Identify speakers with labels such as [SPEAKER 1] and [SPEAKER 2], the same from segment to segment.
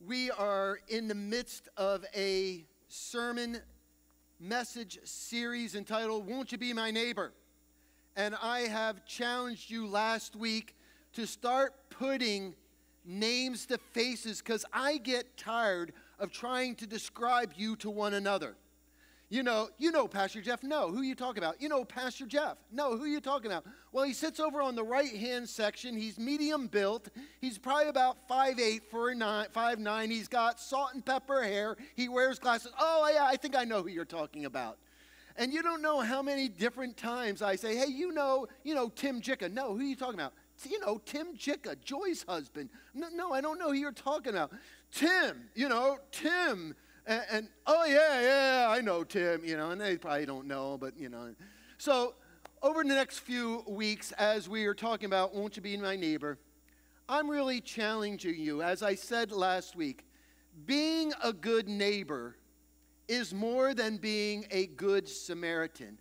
[SPEAKER 1] We are in the midst of a sermon message series entitled, Won't You Be My Neighbor? And I have challenged you last week to start putting names to faces because I get tired of trying to describe you to one another. You know, you know Pastor Jeff. No, who you talking about? You know Pastor Jeff. No, who you talking about? Well, he sits over on the right hand section. He's medium built. He's probably about 5'8 for 5'9. He's got salt and pepper hair. He wears glasses. Oh, yeah, I think I know who you're talking about. And you don't know how many different times I say, hey, you know, you know Tim Jicka. No, who you talking about? You know, Tim Jicka, Joy's husband. No, no, I don't know who you're talking about. Tim, you know, Tim and, and, oh, yeah, yeah, I know Tim, you know, and they probably don't know, but, you know. So, over the next few weeks, as we are talking about, won't you be my neighbor, I'm really challenging you, as I said last week, being a good neighbor is more than being a good Samaritan.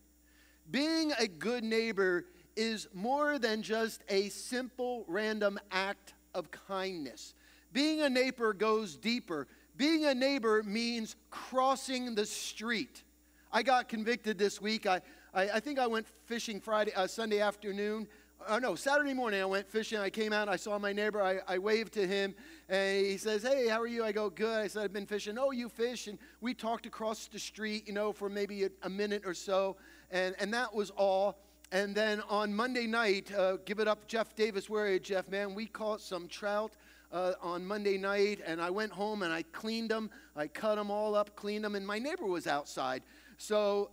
[SPEAKER 1] Being a good neighbor is more than just a simple random act of kindness. Being a neighbor goes deeper. Being a neighbor means crossing the street. I got convicted this week. I, I, I think I went fishing Friday, uh, Sunday afternoon. Oh, no, Saturday morning I went fishing. I came out, I saw my neighbor. I, I waved to him, and he says, Hey, how are you? I go, Good. I said, I've been fishing. Oh, you fish? And we talked across the street, you know, for maybe a, a minute or so, and, and that was all. And then on Monday night, uh, give it up, Jeff Davis. Where are you, Jeff, man? We caught some trout uh, on Monday night, and I went home and I cleaned them. I cut them all up, cleaned them, and my neighbor was outside. So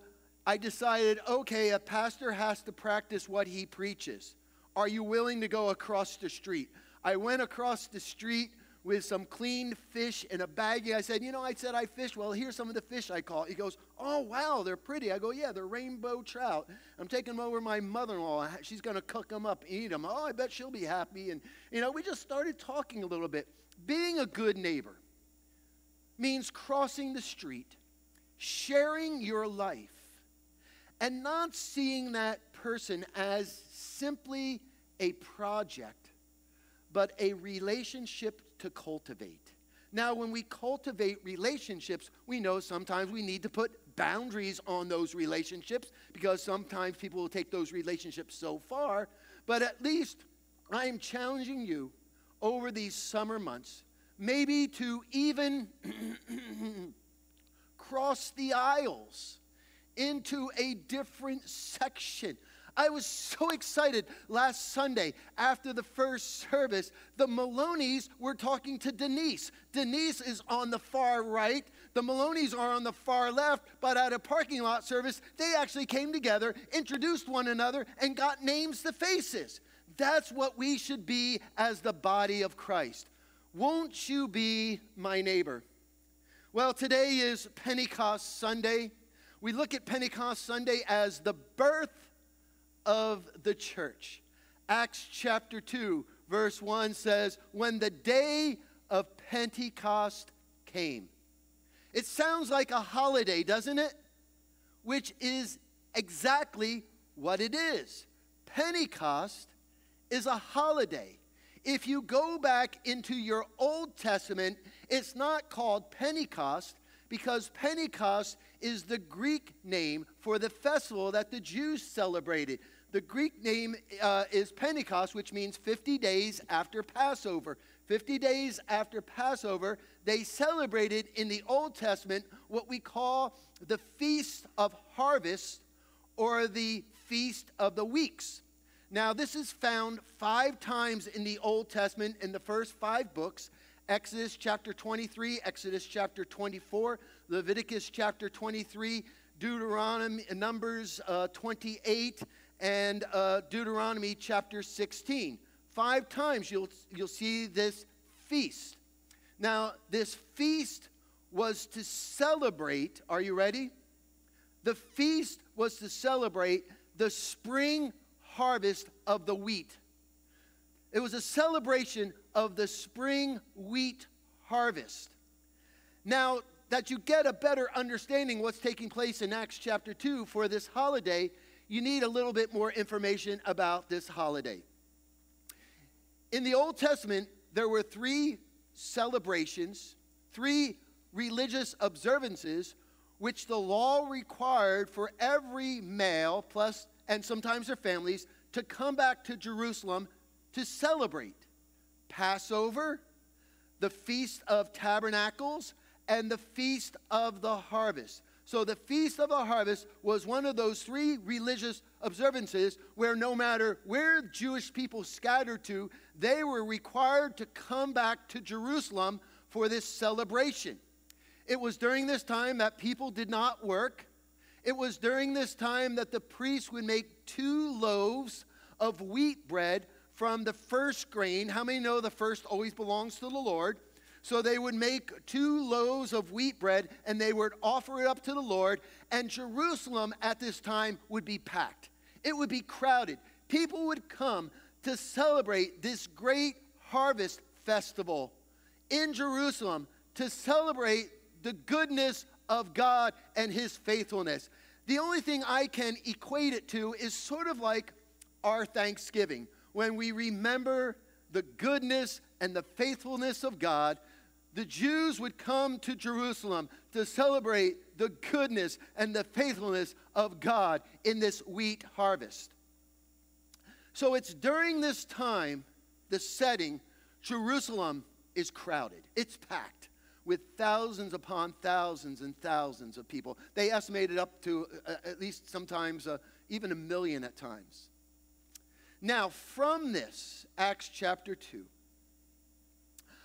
[SPEAKER 1] I decided, okay, a pastor has to practice what he preaches. Are you willing to go across the street? I went across the street with some cleaned fish in a baggie. I said, You know, I said I fish. Well, here's some of the fish I caught. He goes, Oh, wow, they're pretty. I go, Yeah, they're rainbow trout. I'm taking them over my mother in law. She's going to cook them up, eat them. Oh, I bet she'll be happy. And, you know, we just started talking a little bit. Being a good neighbor means crossing the street, sharing your life, and not seeing that person as simply a project, but a relationship to cultivate. Now, when we cultivate relationships, we know sometimes we need to put boundaries on those relationships because sometimes people will take those relationships so far. But at least I am challenging you over these summer months, maybe to even cross the aisles into a different section I was so excited last Sunday after the first service. The Maloneys were talking to Denise. Denise is on the far right, the Maloneys are on the far left, but at a parking lot service, they actually came together, introduced one another, and got names to faces. That's what we should be as the body of Christ. Won't you be my neighbor? Well, today is Pentecost Sunday. We look at Pentecost Sunday as the birth of the church. Acts chapter 2, verse 1 says, When the day of Pentecost came. It sounds like a holiday, doesn't it? Which is exactly what it is. Pentecost is a holiday. If you go back into your Old Testament, it's not called Pentecost because Pentecost is the Greek name for the festival that the Jews celebrated. The Greek name uh, is Pentecost, which means 50 days after Passover. 50 days after Passover, they celebrated in the Old Testament what we call the Feast of Harvest or the Feast of the Weeks. Now, this is found five times in the Old Testament in the first five books Exodus chapter 23, Exodus chapter 24, Leviticus chapter 23, Deuteronomy, Numbers uh, 28, and uh, Deuteronomy chapter 16. Five times you'll, you'll see this feast. Now, this feast was to celebrate, are you ready? The feast was to celebrate the spring harvest of the wheat. It was a celebration of the spring wheat harvest. Now, that you get a better understanding what's taking place in Acts chapter 2 for this holiday, you need a little bit more information about this holiday. In the Old Testament, there were three celebrations, three religious observances which the law required for every male, plus and sometimes their families, to come back to Jerusalem to celebrate Passover, the Feast of Tabernacles, and the Feast of the Harvest. So the Feast of the Harvest was one of those three religious observances where no matter where Jewish people scattered to, they were required to come back to Jerusalem for this celebration. It was during this time that people did not work. It was during this time that the priests would make two loaves of wheat bread from the first grain. How many know the first always belongs to the Lord? So they would make two loaves of wheat bread and they would offer it up to the Lord. And Jerusalem at this time would be packed, it would be crowded. People would come to celebrate this great harvest festival in Jerusalem to celebrate the goodness of God and his faithfulness. The only thing I can equate it to is sort of like our Thanksgiving when we remember the goodness and the faithfulness of God the Jews would come to Jerusalem to celebrate the goodness and the faithfulness of God in this wheat harvest. So it's during this time, the setting, Jerusalem is crowded, it's packed with thousands upon thousands and thousands of people. They estimated up to uh, at least sometimes uh, even a million at times. Now, from this, Acts chapter 2,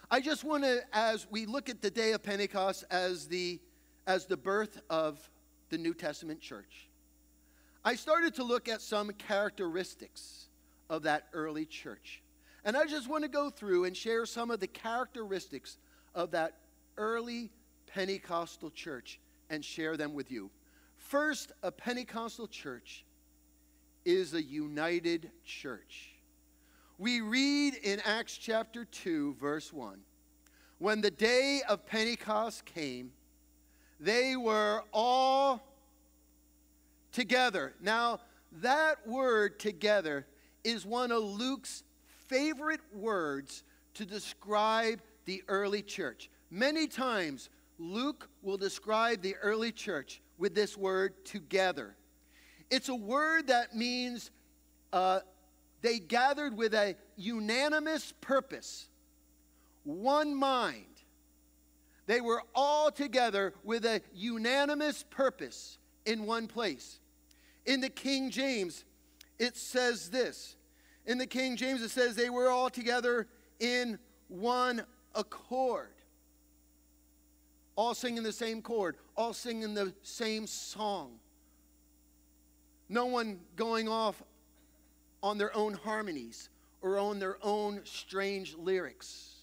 [SPEAKER 1] I just want to, as we look at the day of Pentecost as the, as the birth of the New Testament church, I started to look at some characteristics of that early church. And I just want to go through and share some of the characteristics of that early Pentecostal church and share them with you. First, a Pentecostal church is a united church. We read in Acts chapter 2, verse 1 When the day of Pentecost came, they were all together. Now, that word together is one of Luke's favorite words to describe the early church. Many times, Luke will describe the early church with this word together. It's a word that means uh, they gathered with a unanimous purpose, one mind. They were all together with a unanimous purpose in one place. In the King James, it says this. In the King James, it says they were all together in one accord. All singing the same chord, all singing the same song. No one going off on their own harmonies or on their own strange lyrics.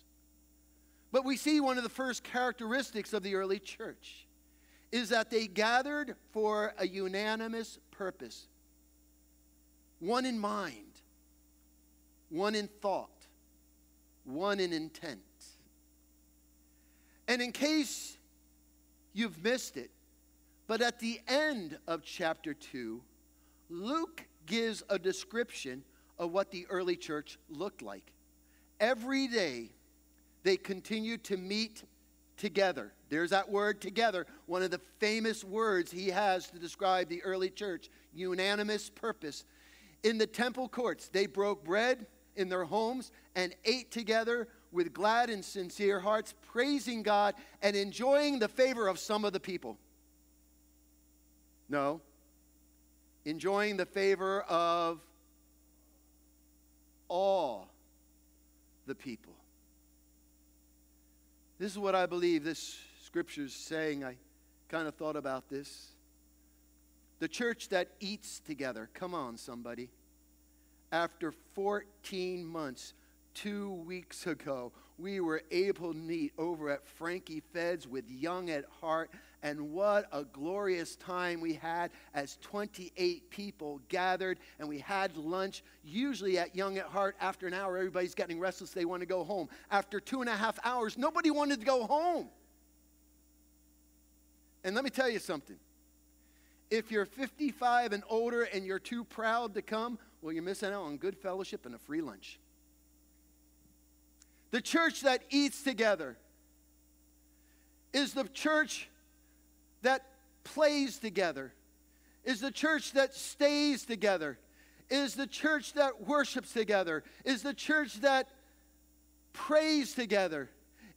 [SPEAKER 1] But we see one of the first characteristics of the early church is that they gathered for a unanimous purpose one in mind, one in thought, one in intent. And in case you've missed it, but at the end of chapter 2, Luke gives a description of what the early church looked like. Every day, they continued to meet together. There's that word together, one of the famous words he has to describe the early church unanimous purpose. In the temple courts, they broke bread in their homes and ate together with glad and sincere hearts, praising God and enjoying the favor of some of the people. No, enjoying the favor of all the people. This is what I believe this scripture is saying. I kind of thought about this. The church that eats together, come on, somebody. After 14 months, two weeks ago, we were able to meet over at Frankie Feds with Young at Heart. And what a glorious time we had as 28 people gathered and we had lunch. Usually at Young at Heart, after an hour, everybody's getting restless. They want to go home. After two and a half hours, nobody wanted to go home. And let me tell you something. If you're 55 and older and you're too proud to come, well, you're missing out on good fellowship and a free lunch. The church that eats together is the church that plays together, is the church that stays together, is the church that worships together, is the church that prays together,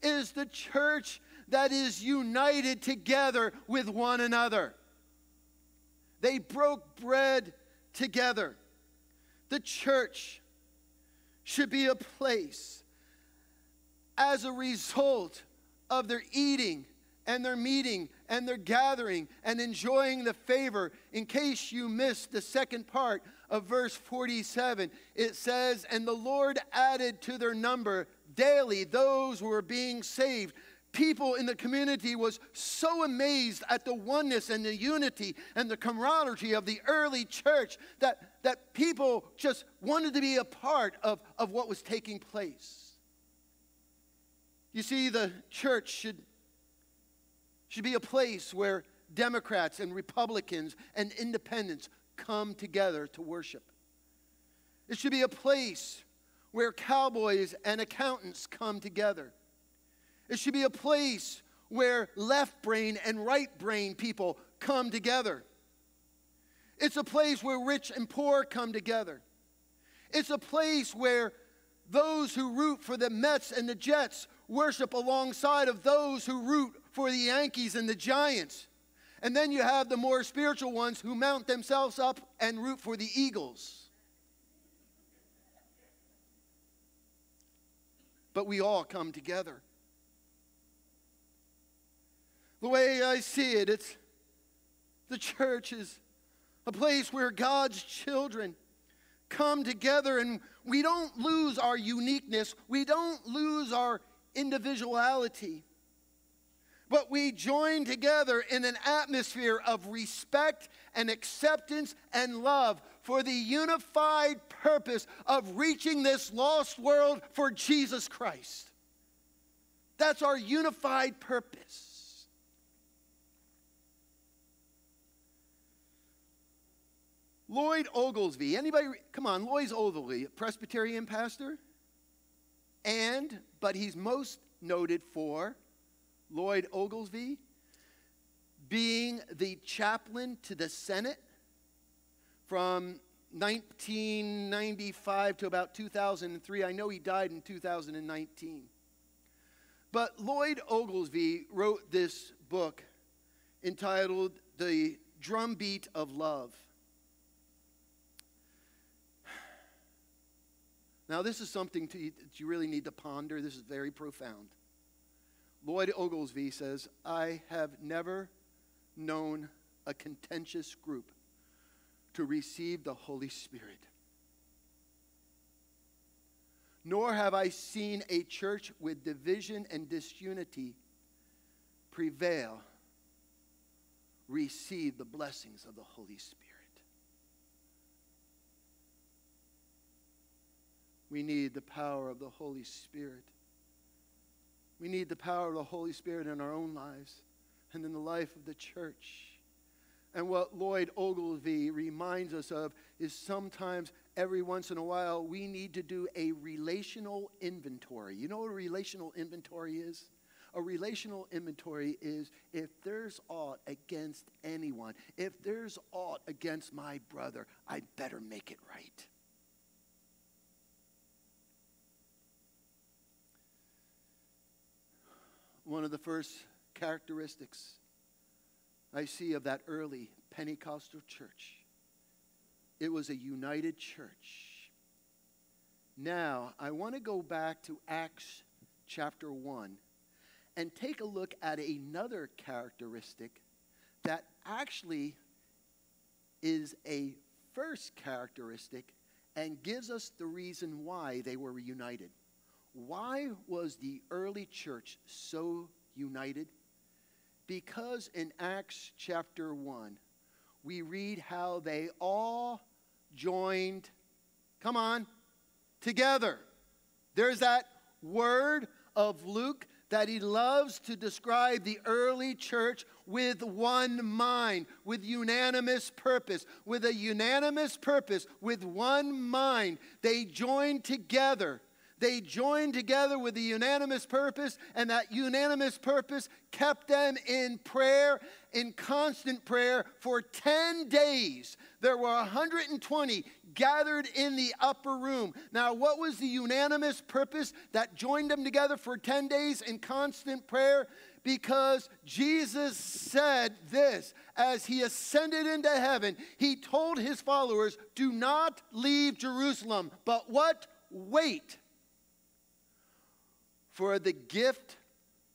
[SPEAKER 1] is the church that is united together with one another. They broke bread together. The church should be a place as a result of their eating and their meeting and they're gathering and enjoying the favor. In case you missed the second part of verse 47, it says, And the Lord added to their number daily those who were being saved people in the community was so amazed at the oneness and the unity and the camaraderie of the early church that, that people just wanted to be a part of, of what was taking place. You see, the church should, should be a place where Democrats and Republicans and independents come together to worship. It should be a place where cowboys and accountants come together. It should be a place where left brain and right brain people come together. It's a place where rich and poor come together. It's a place where those who root for the Mets and the Jets worship alongside of those who root for the Yankees and the Giants. And then you have the more spiritual ones who mount themselves up and root for the Eagles. But we all come together. The way I see it, it's the church is a place where God's children come together and we don't lose our uniqueness, we don't lose our individuality, but we join together in an atmosphere of respect and acceptance and love for the unified purpose of reaching this lost world for Jesus Christ. That's our unified purpose. Lloyd Ogilvie, Anybody? Come on, Lloyd Ogilvie, Presbyterian pastor. And, but he's most noted for Lloyd Ogilvie being the chaplain to the Senate from 1995 to about 2003. I know he died in 2019. But Lloyd Ogilvie wrote this book entitled The Drumbeat of Love. Now, this is something to, that you really need to ponder. This is very profound. Lloyd Ogilvie says, I have never known a contentious group to receive the Holy Spirit. Nor have I seen a church with division and disunity prevail receive the blessings of the Holy Spirit. We need the power of the Holy Spirit. We need the power of the Holy Spirit in our own lives and in the life of the church. And what Lloyd Ogilvie reminds us of is sometimes, every once in a while, we need to do a relational inventory. You know what a relational inventory is? A relational inventory is if there's aught against anyone, if there's aught against my brother, I better make it right. One of the first characteristics I see of that early Pentecostal church. It was a united church. Now, I want to go back to Acts chapter 1 and take a look at another characteristic that actually is a first characteristic and gives us the reason why they were united. Why was the early church so united? Because in Acts chapter 1, we read how they all joined, come on, together. There's that word of Luke that he loves to describe the early church with one mind, with unanimous purpose. With a unanimous purpose, with one mind, they joined together They joined together with a unanimous purpose, and that unanimous purpose kept them in prayer, in constant prayer, for 10 days. There were 120 gathered in the upper room. Now, what was the unanimous purpose that joined them together for 10 days in constant prayer? Because Jesus said this as he ascended into heaven, he told his followers, Do not leave Jerusalem, but what? Wait for the gift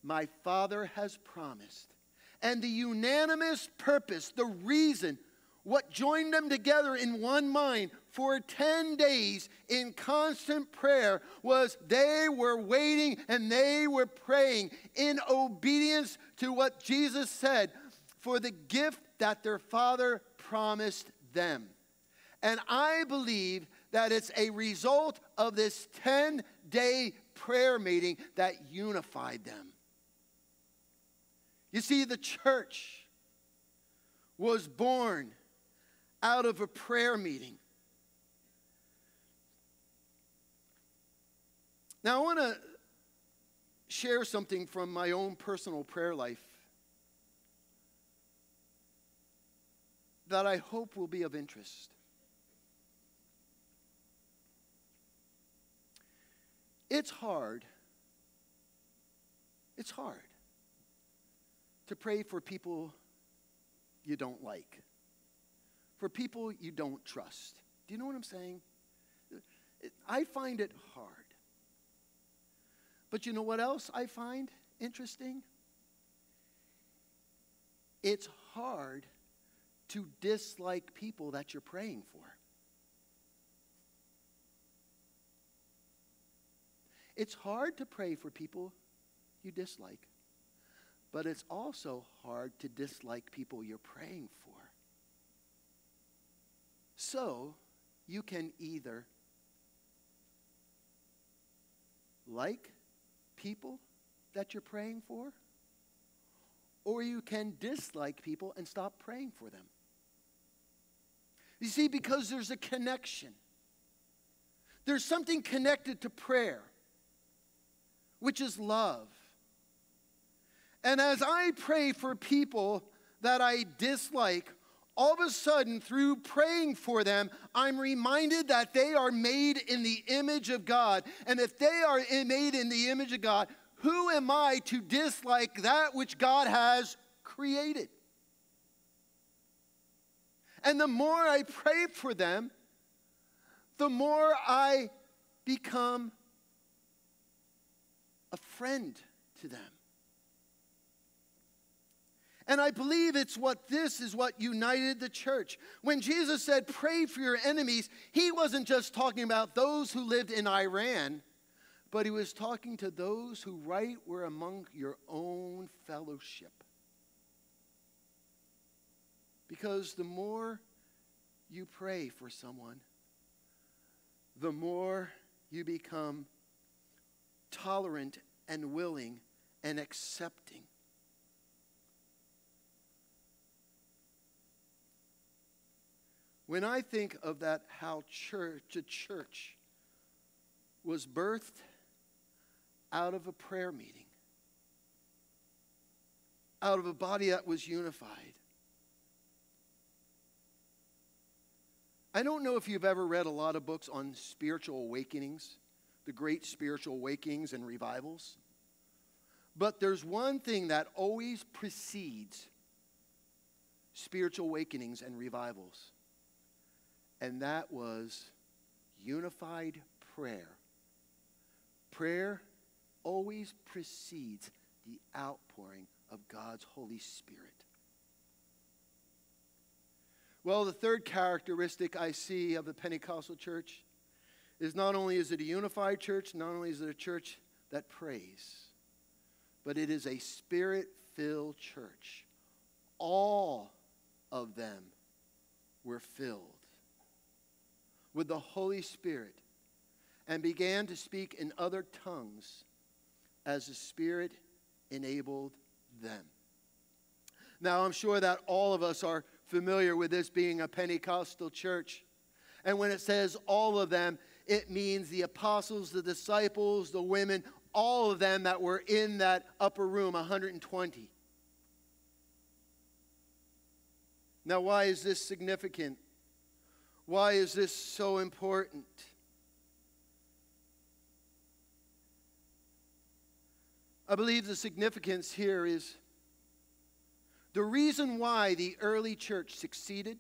[SPEAKER 1] my Father has promised. And the unanimous purpose, the reason, what joined them together in one mind for 10 days in constant prayer was they were waiting and they were praying in obedience to what Jesus said for the gift that their Father promised them. And I believe that it's a result of this 10 day prayer meeting that unified them. You see, the church was born out of a prayer meeting. Now, I want to share something from my own personal prayer life that I hope will be of interest. It's hard. It's hard to pray for people you don't like, for people you don't trust. Do you know what I'm saying? I find it hard. But you know what else I find interesting? It's hard to dislike people that you're praying for. It's hard to pray for people you dislike, but it's also hard to dislike people you're praying for. So, you can either like people that you're praying for, or you can dislike people and stop praying for them. You see, because there's a connection. There's something connected to prayer which is love. And as I pray for people that I dislike, all of a sudden, through praying for them, I'm reminded that they are made in the image of God. And if they are made in the image of God, who am I to dislike that which God has created? And the more I pray for them, the more I become a friend to them. And I believe it's what this is what united the church. When Jesus said, Pray for your enemies, he wasn't just talking about those who lived in Iran, but he was talking to those who right were among your own fellowship. Because the more you pray for someone, the more you become tolerant and willing and accepting. When I think of that, how church, a church was birthed out of a prayer meeting, out of a body that was unified. I don't know if you've ever read a lot of books on spiritual awakenings the great spiritual wakings and revivals. But there's one thing that always precedes spiritual awakenings and revivals, and that was unified prayer. Prayer always precedes the outpouring of God's Holy Spirit. Well, the third characteristic I see of the Pentecostal church is not only is it a unified church, not only is it a church that prays, but it is a spirit filled church. All of them were filled with the Holy Spirit and began to speak in other tongues as the Spirit enabled them. Now, I'm sure that all of us are familiar with this being a Pentecostal church. And when it says all of them, it means the apostles, the disciples, the women, all of them that were in that upper room, 120. Now, why is this significant? Why is this so important? I believe the significance here is the reason why the early church succeeded,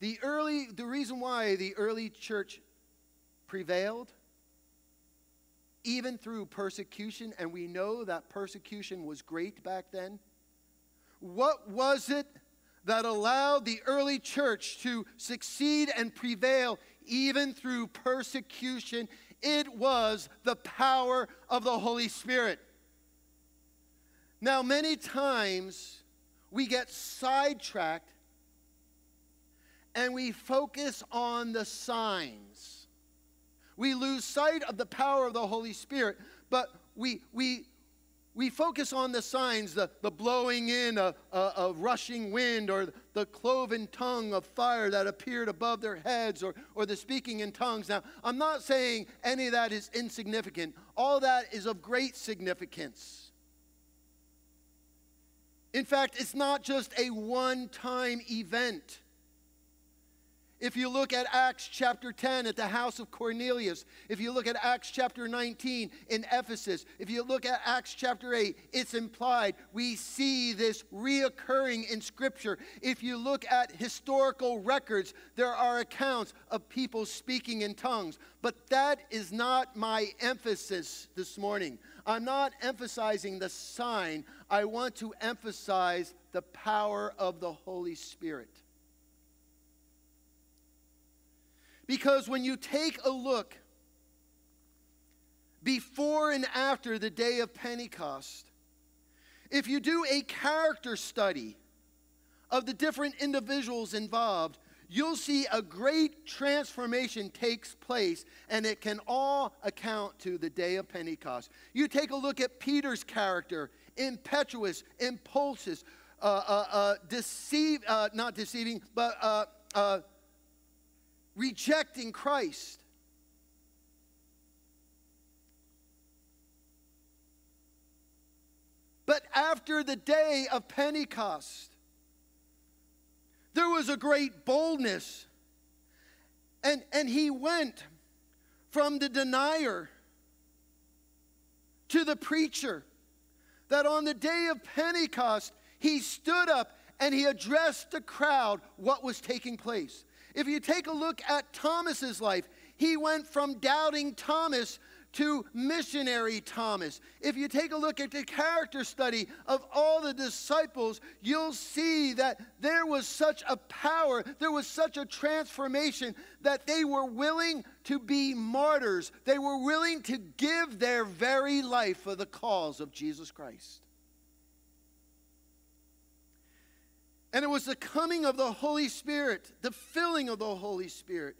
[SPEAKER 1] the, early, the reason why the early church prevailed, even through persecution, and we know that persecution was great back then. What was it that allowed the early church to succeed and prevail even through persecution? It was the power of the Holy Spirit. Now, many times we get sidetracked and we focus on the signs. We lose sight of the power of the Holy Spirit, but we, we, we focus on the signs the, the blowing in of, of rushing wind, or the cloven tongue of fire that appeared above their heads, or, or the speaking in tongues. Now, I'm not saying any of that is insignificant, all that is of great significance. In fact, it's not just a one time event. If you look at Acts chapter 10 at the house of Cornelius, if you look at Acts chapter 19 in Ephesus, if you look at Acts chapter 8, it's implied. We see this reoccurring in Scripture. If you look at historical records, there are accounts of people speaking in tongues. But that is not my emphasis this morning. I'm not emphasizing the sign, I want to emphasize the power of the Holy Spirit. Because when you take a look before and after the day of Pentecost, if you do a character study of the different individuals involved, you'll see a great transformation takes place, and it can all account to the day of Pentecost. You take a look at Peter's character, impetuous, impulsive, uh, uh, uh, deceive, uh, not deceiving, but uh, uh, rejecting Christ. But after the day of Pentecost, there was a great boldness. And, and he went from the denier to the preacher. That on the day of Pentecost, he stood up and he addressed the crowd what was taking place. If you take a look at Thomas's life, he went from doubting Thomas to missionary Thomas. If you take a look at the character study of all the disciples, you'll see that there was such a power, there was such a transformation that they were willing to be martyrs. They were willing to give their very life for the cause of Jesus Christ. And it was the coming of the Holy Spirit, the filling of the Holy Spirit,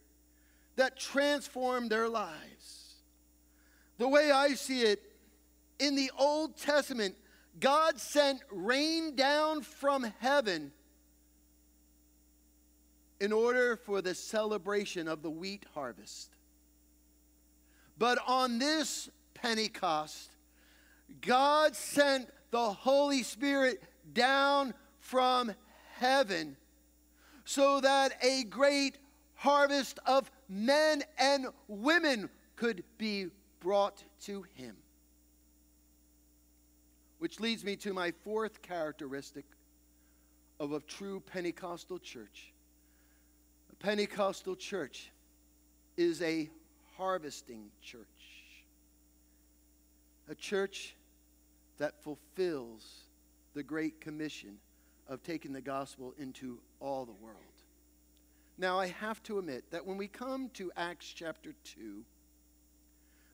[SPEAKER 1] that transformed their lives. The way I see it, in the Old Testament, God sent rain down from heaven in order for the celebration of the wheat harvest. But on this Pentecost, God sent the Holy Spirit down from heaven so that a great harvest of men and women could be brought to him. Which leads me to my fourth characteristic of a true Pentecostal church. A Pentecostal church is a harvesting church, a church that fulfills the Great Commission of taking the gospel into all the world. Now, I have to admit that when we come to Acts chapter 2,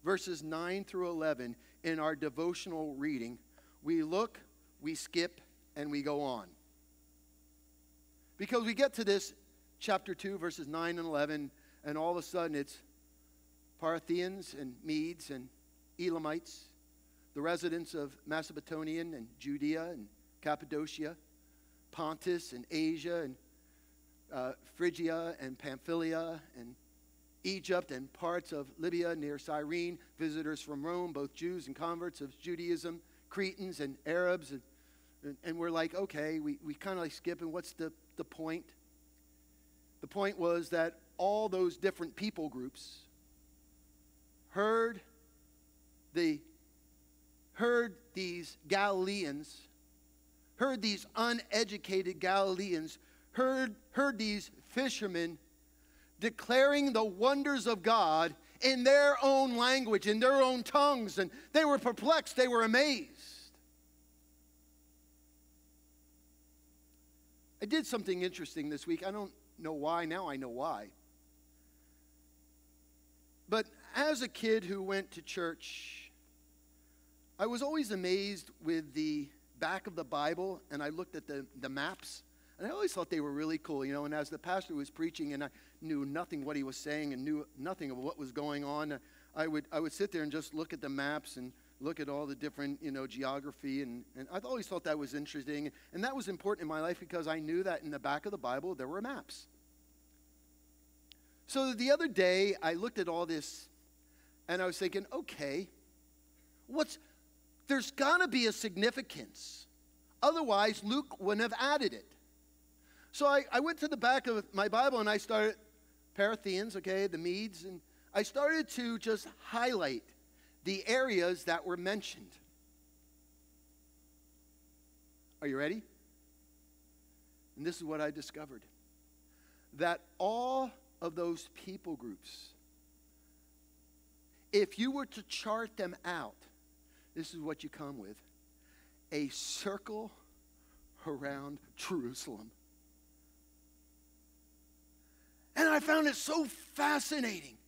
[SPEAKER 1] verses 9 through 11 in our devotional reading, we look, we skip, and we go on. Because we get to this chapter 2, verses 9 and 11, and all of a sudden it's Parthians and Medes and Elamites, the residents of Macedonia and Judea and Cappadocia, Pontus and Asia and uh, Phrygia and Pamphylia and Egypt and parts of Libya near Cyrene, visitors from Rome, both Jews and converts of Judaism, Cretans and Arabs. And, and, and we're like, okay, we, we kind of like skip, and what's the, the point? The point was that all those different people groups heard the heard these Galileans, heard these uneducated Galileans, heard, heard these fishermen declaring the wonders of God in their own language, in their own tongues, and they were perplexed, they were amazed. I did something interesting this week. I don't know why, now I know why. But as a kid who went to church, I was always amazed with the back of the Bible, and I looked at the, the maps, and I always thought they were really cool, you know. And as the pastor was preaching, and I knew nothing what he was saying and knew nothing of what was going on, I would, I would sit there and just look at the maps and look at all the different, you know, geography. And, and I always thought that was interesting. And that was important in my life because I knew that in the back of the Bible there were maps. So the other day, I looked at all this and I was thinking, okay, what's, there's got to be a significance. Otherwise, Luke wouldn't have added it. So I, I went to the back of my Bible and I started Parthians, okay, the Medes, and I started to just highlight the areas that were mentioned. Are you ready? And this is what I discovered that all of those people groups, if you were to chart them out, this is what you come with a circle around Jerusalem. And I found it so fascinating.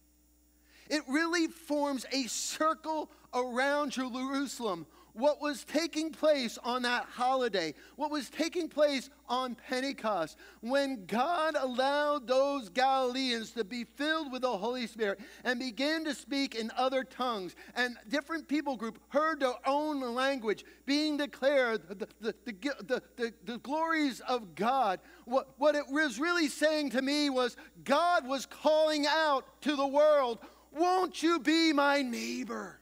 [SPEAKER 1] It really forms a circle around Jerusalem what was taking place on that holiday, what was taking place on Pentecost, when God allowed those Galileans to be filled with the Holy Spirit and began to speak in other tongues, and different people group heard their own language being declared the, the, the, the, the glories of God. What, what it was really saying to me was God was calling out to the world, Won't you be my neighbor?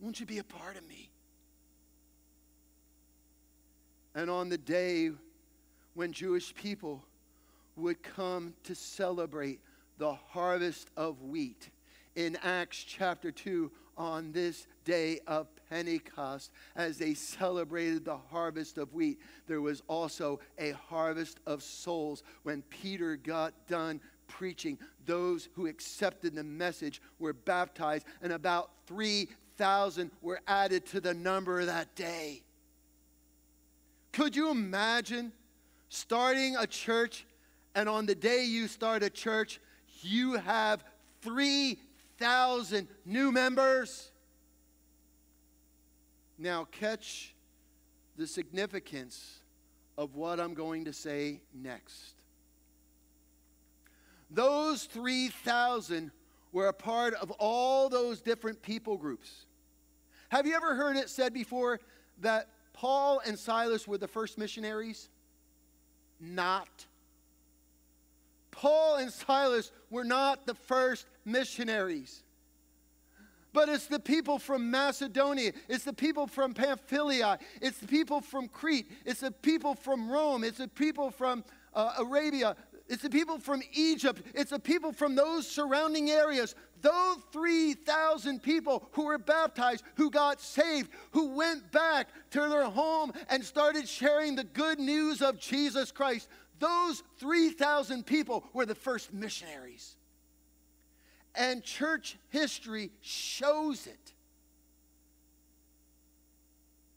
[SPEAKER 1] Won't you be a part of me? And on the day when Jewish people would come to celebrate the harvest of wheat in Acts chapter 2 on this day of Pentecost, as they celebrated the harvest of wheat, there was also a harvest of souls when Peter got done preaching. Those who accepted the message were baptized, and about 3 thousand were added to the number that day. Could you imagine starting a church, and on the day you start a church, you have 3,000 new members? Now, catch the significance of what I'm going to say next. Those 3,000 were a part of all those different people groups. Have you ever heard it said before that Paul and Silas were the first missionaries? Not. Paul and Silas were not the first missionaries. But it's the people from Macedonia. It's the people from Pamphylia. It's the people from Crete. It's the people from Rome. It's the people from uh, Arabia. It's the people from Egypt. It's the people from those surrounding areas. Those 3,000 people who were baptized, who got saved, who went back to their home and started sharing the good news of Jesus Christ. Those 3,000 people were the first missionaries. And church history shows it.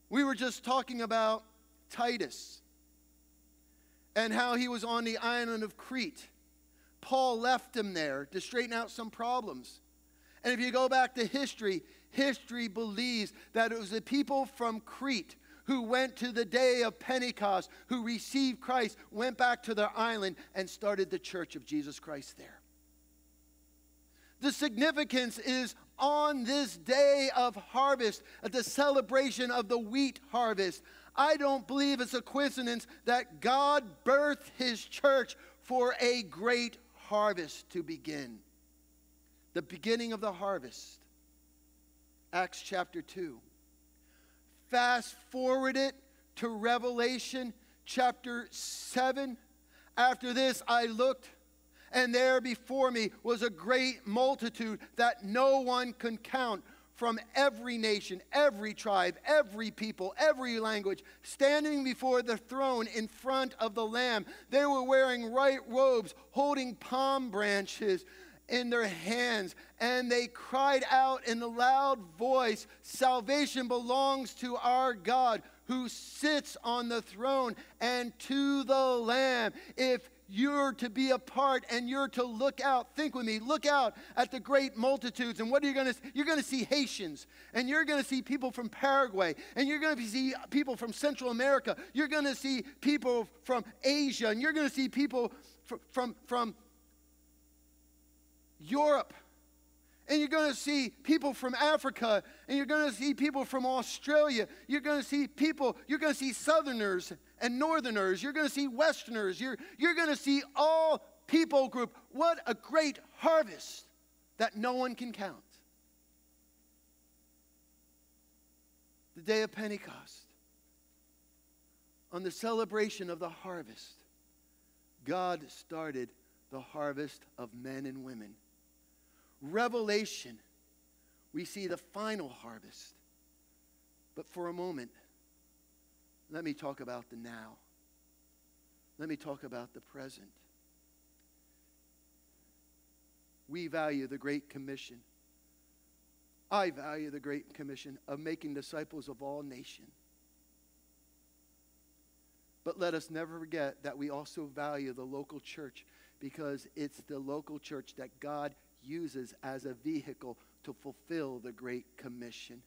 [SPEAKER 1] We were just talking about Titus and how he was on the island of Crete. Paul left him there to straighten out some problems. And if you go back to history, history believes that it was the people from Crete who went to the day of Pentecost, who received Christ, went back to their island, and started the church of Jesus Christ there. The significance is on this day of harvest, at the celebration of the wheat harvest. I don't believe it's a coincidence that God birthed his church for a great harvest to begin. The beginning of the harvest. Acts chapter 2. Fast forward it to Revelation chapter 7. After this, I looked, and there before me was a great multitude that no one can count from every nation, every tribe, every people, every language, standing before the throne in front of the Lamb. They were wearing white robes, holding palm branches in their hands, and they cried out in a loud voice Salvation belongs to our God who sits on the throne and to the Lamb. If you're to be a part and you're to look out. Think with me. Look out at the great multitudes. And what are you going to see? You're going to see Haitians and you're going to see people from Paraguay and you're going to see people from Central America. You're going to see people from Asia and you're going to see people from, from, from Europe and you're going to see people from Africa, and you're going to see people from Australia. You're going to see people, you're going to see Southerners and Northerners. You're going to see Westerners. You're, you're going to see all people group. What a great harvest that no one can count. The day of Pentecost, on the celebration of the harvest, God started the harvest of men and women. Revelation, we see the final harvest. But for a moment, let me talk about the now. Let me talk about the present. We value the Great Commission. I value the Great Commission of making disciples of all nations. But let us never forget that we also value the local church because it's the local church that God uses as a vehicle to fulfill the Great Commission.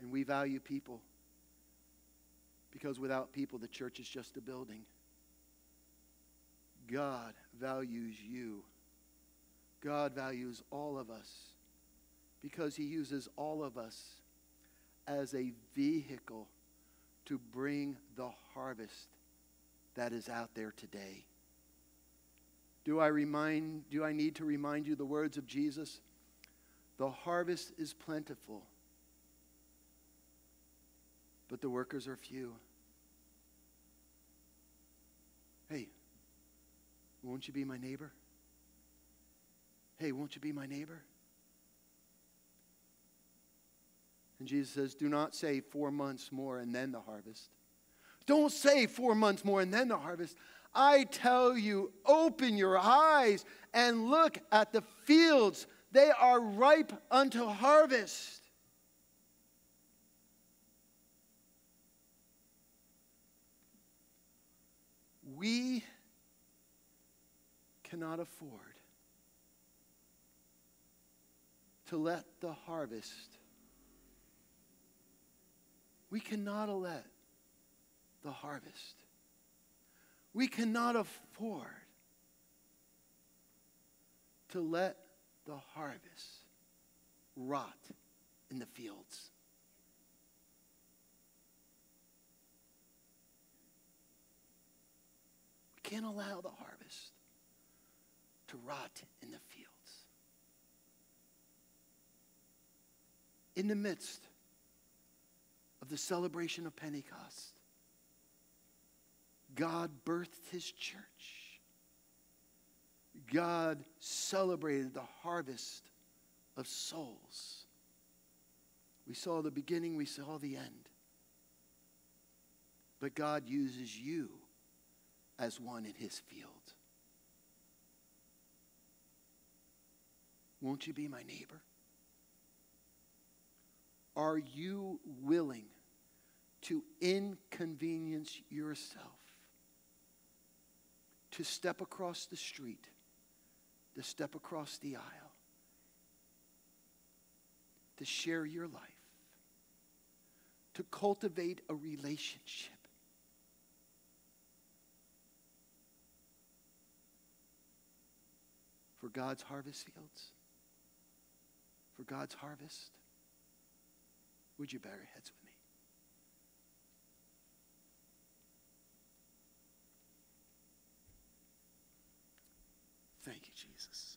[SPEAKER 1] And we value people because without people, the church is just a building. God values you. God values all of us because He uses all of us as a vehicle to bring the harvest that is out there today. Do I remind do I need to remind you the words of Jesus? The harvest is plentiful, but the workers are few. Hey, won't you be my neighbor? Hey, won't you be my neighbor? And Jesus says, Do not say four months more and then the harvest. Don't say four months more and then the harvest. I tell you, open your eyes and look at the fields. They are ripe unto harvest. We cannot afford to let the harvest, we cannot let the harvest we cannot afford to let the harvest rot in the fields. Can't allow the harvest to rot in the fields. In the midst of the celebration of Pentecost, God birthed his church. God celebrated the harvest of souls. We saw the beginning, we saw the end. But God uses you as one in his field. Won't you be my neighbor? Are you willing to inconvenience yourself to step across the street, to step across the aisle, to share your life, to cultivate a relationship. for God's harvest fields, for God's harvest. Would you bow your heads with me? Thank you, Jesus.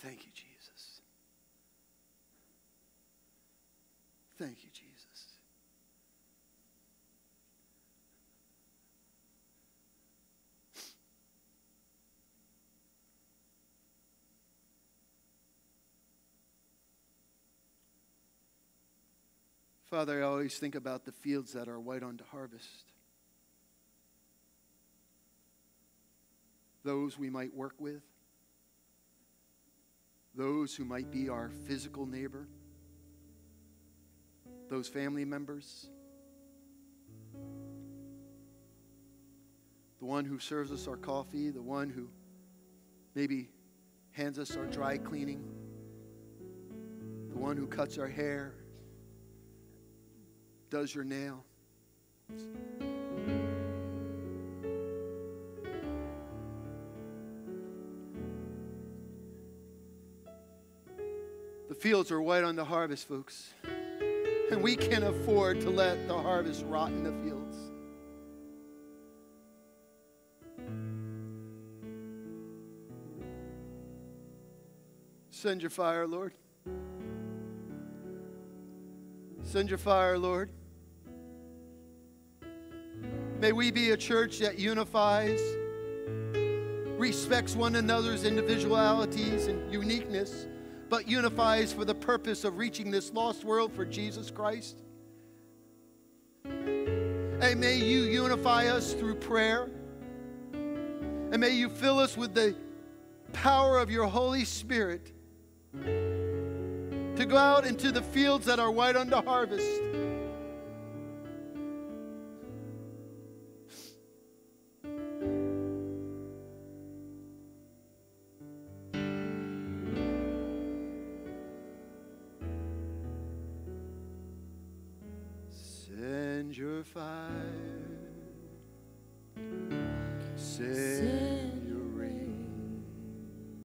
[SPEAKER 1] Thank you, Jesus. Thank you, Jesus. Father, I always think about the fields that are white unto harvest. Those we might work with, those who might be our physical neighbor, those family members, the one who serves us our coffee, the one who maybe hands us our dry cleaning, the one who cuts our hair, does your nail. The fields are white on the harvest, folks. And we can't afford to let the harvest rot in the fields. Send your fire, Lord. Send your fire, Lord. May we be a church that unifies, respects one another's individualities and uniqueness, but unifies for the purpose of reaching this lost world for Jesus Christ. And may you unify us through prayer. And may you fill us with the power of your Holy Spirit to go out into the fields that are white unto harvest